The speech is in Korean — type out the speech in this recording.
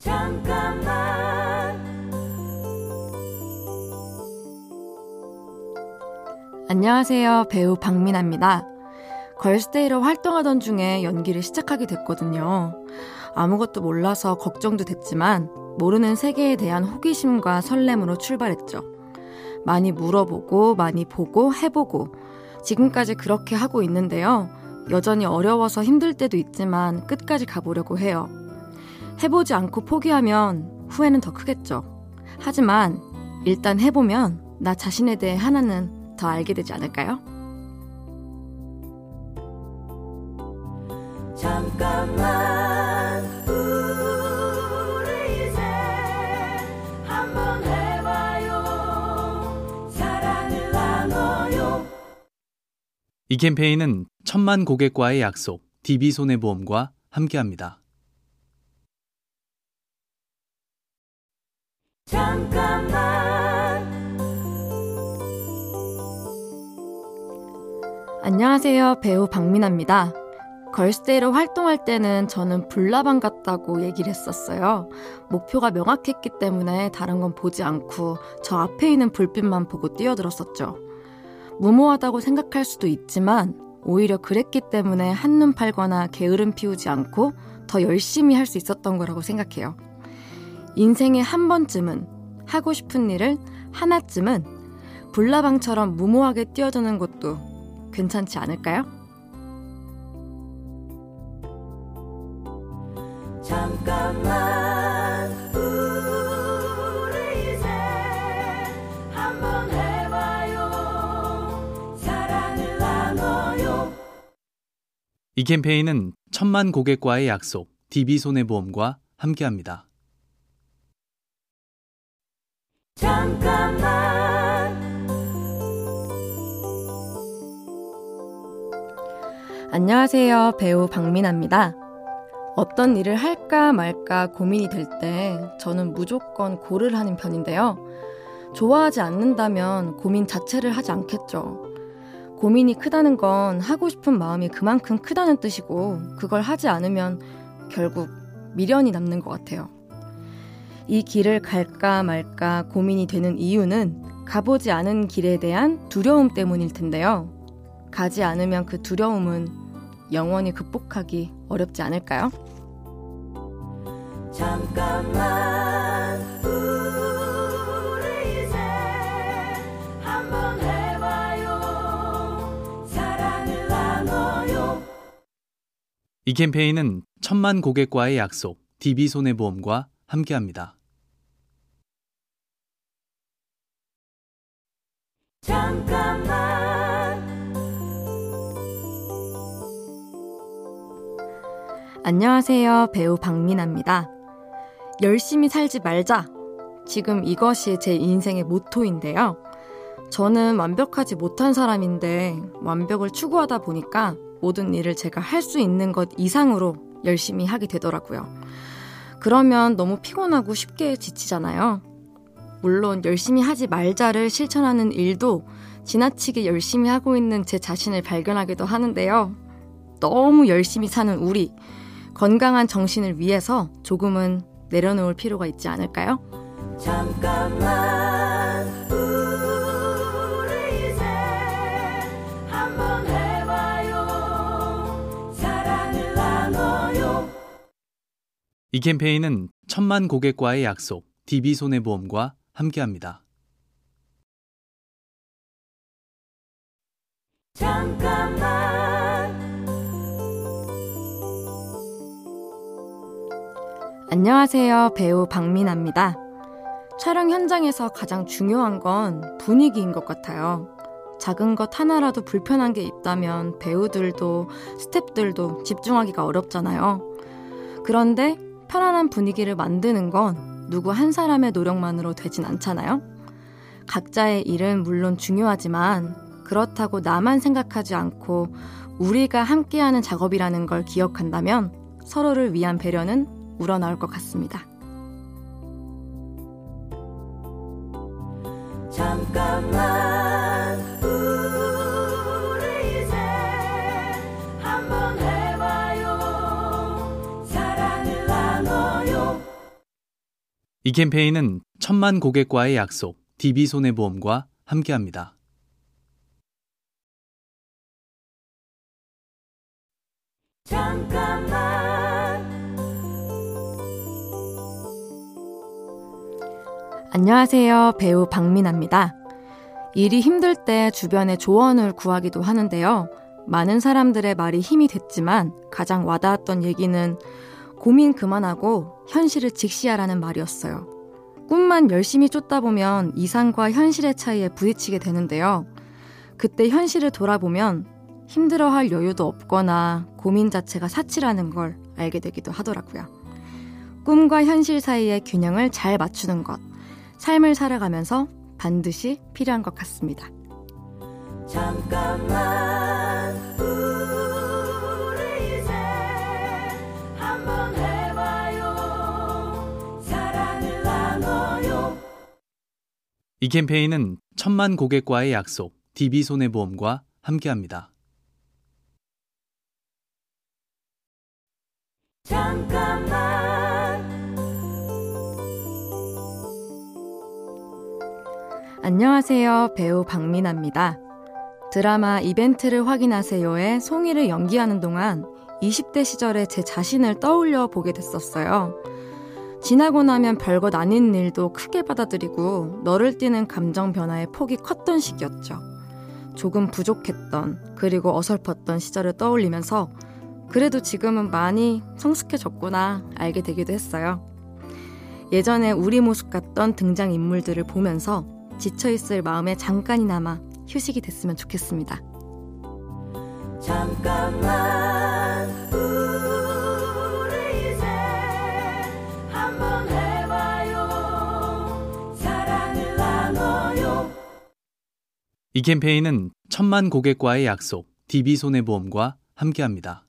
잠깐만 안녕하세요. 배우 박민아입니다. 걸스데이로 활동하던 중에 연기를 시작하게 됐거든요. 아무것도 몰라서 걱정도 됐지만 모르는 세계에 대한 호기심과 설렘으로 출발했죠. 많이 물어보고 많이 보고 해보고 지금까지 그렇게 하고 있는데요. 여전히 어려워서 힘들 때도 있지만 끝까지 가보려고 해요. 해보지 않고 포기하면 후회는 더 크겠죠. 하지만 일단 해보면 나 자신에 대해 하나는 더 알게 되지 않을까요? 잠깐만 우리 이제 한번 해봐요 사랑을 나눠요 이 캠페인은 천만 고객과의 약속, DB손해보험과 함께합니다. 안녕하세요. 배우 박민아입니다. 걸스데이로 활동할 때는 저는 불나방 같다고 얘기를 했었어요. 목표가 명확했기 때문에 다른 건 보지 않고 저 앞에 있는 불빛만 보고 뛰어들었었죠. 무모하다고 생각할 수도 있지만 오히려 그랬기 때문에 한눈 팔거나 게으름 피우지 않고 더 열심히 할 수 있었던 거라고 생각해요. 인생에 한 번쯤은 하고 싶은 일을 하나쯤은 불나방처럼 무모하게 뛰어드는 것도 괜찮지 않을까요? 잠깐만 우리 이제 한번 해봐요 사랑을 나눠요 이 캠페인은 천만 고객과의 약속, DB손해보험과 함께합니다. 안녕하세요. 배우 박민아입니다. 어떤 일을 할까 말까 고민이 될 때 저는 무조건 고를 하는 편인데요. 좋아하지 않는다면 고민 자체를 하지 않겠죠. 고민이 크다는 건 하고 싶은 마음이 그만큼 크다는 뜻이고 그걸 하지 않으면 결국 미련이 남는 것 같아요. 이 길을 갈까 말까 고민이 되는 이유는 가보지 않은 길에 대한 두려움 때문일 텐데요. 가지 않으면 그 두려움은 영원히 극복하기 어렵지 않을까요? 잠깐만 우리 이제 한번 해봐요 사랑을 나눠요 이 캠페인은 천만 고객과의 약속, DB손해보험과 함께합니다. 잠깐만 안녕하세요. 배우 박민아입니다. 열심히 살지 말자. 지금 이것이 제 인생의 모토인데요. 저는 완벽하지 못한 사람인데 완벽을 추구하다 보니까 모든 일을 제가 할 수 있는 것 이상으로 열심히 하게 되더라고요. 그러면 너무 피곤하고 쉽게 지치잖아요. 물론 열심히 하지 말자를 실천하는 일도 지나치게 열심히 하고 있는 제 자신을 발견하기도 하는데요. 너무 열심히 사는 우리, 건강한 정신을 위해서 조금은 내려놓을 필요가 있지 않을까요? 잠깐만 우리 이제 한번 해봐요 사랑을 나눠요 이 캠페인은 천만 고객과의 약속, DB손해보험과 함께합니다. 잠깐만 안녕하세요. 배우 박민아입니다. 촬영 현장에서 가장 중요한 건 분위기인 것 같아요. 작은 것 하나라도 불편한 게 있다면 배우들도 스탭들도 집중하기가 어렵잖아요. 그런데 편안한 분위기를 만드는 건 누구 한 사람의 노력만으로 되진 않잖아요. 각자의 일은 물론 중요하지만 그렇다고 나만 생각하지 않고 우리가 함께하는 작업이라는 걸 기억한다면 서로를 위한 배려는 우러나올 것 같습니다. 잠깐만 우리 이제 한번 해봐요 사랑을 나눠요 이 캠페인은 천만 고객과의 약속, DB손해보험과 함께합니다. 잠깐 안녕하세요. 배우 박민아입니다. 일이 힘들 때 주변에 조언을 구하기도 하는데요. 많은 사람들의 말이 힘이 됐지만 가장 와닿았던 얘기는 고민 그만하고 현실을 직시하라는 말이었어요. 꿈만 열심히 쫓다 보면 이상과 현실의 차이에 부딪히게 되는데요. 그때 현실을 돌아보면 힘들어할 여유도 없거나 고민 자체가 사치라는 걸 알게 되기도 하더라고요. 꿈과 현실 사이의 균형을 잘 맞추는 것. 삶을 살아가면서 반드시 필요한 것 같습니다. 잠깐만 우리 이제 한번 해봐요 사랑을 나눠요 이 캠페인은 천만 고객과의 약속, DB손해보험과 함께합니다. 잠깐 안녕하세요. 배우 박민아입니다. 드라마 이벤트를 확인하세요에 송이를 연기하는 동안 20대 시절의 제 자신을 떠올려 보게 됐었어요. 지나고 나면 별것 아닌 일도 크게 받아들이고 너를 띠는 감정 변화의 폭이 컸던 시기였죠. 조금 부족했던 그리고 어설펐던 시절을 떠올리면서 그래도 지금은 많이 성숙해졌구나 알게 되기도 했어요. 예전에 우리 모습 같던 등장인물들을 보면서 지쳐있을 마음에 잠깐이나마 휴식이 됐으면 좋겠습니다. 잠깐만 우리 이제 한번 해봐요 사랑을 나눠요 이 캠페인은 천만 고객과의 약속, DB손해보험과 함께합니다.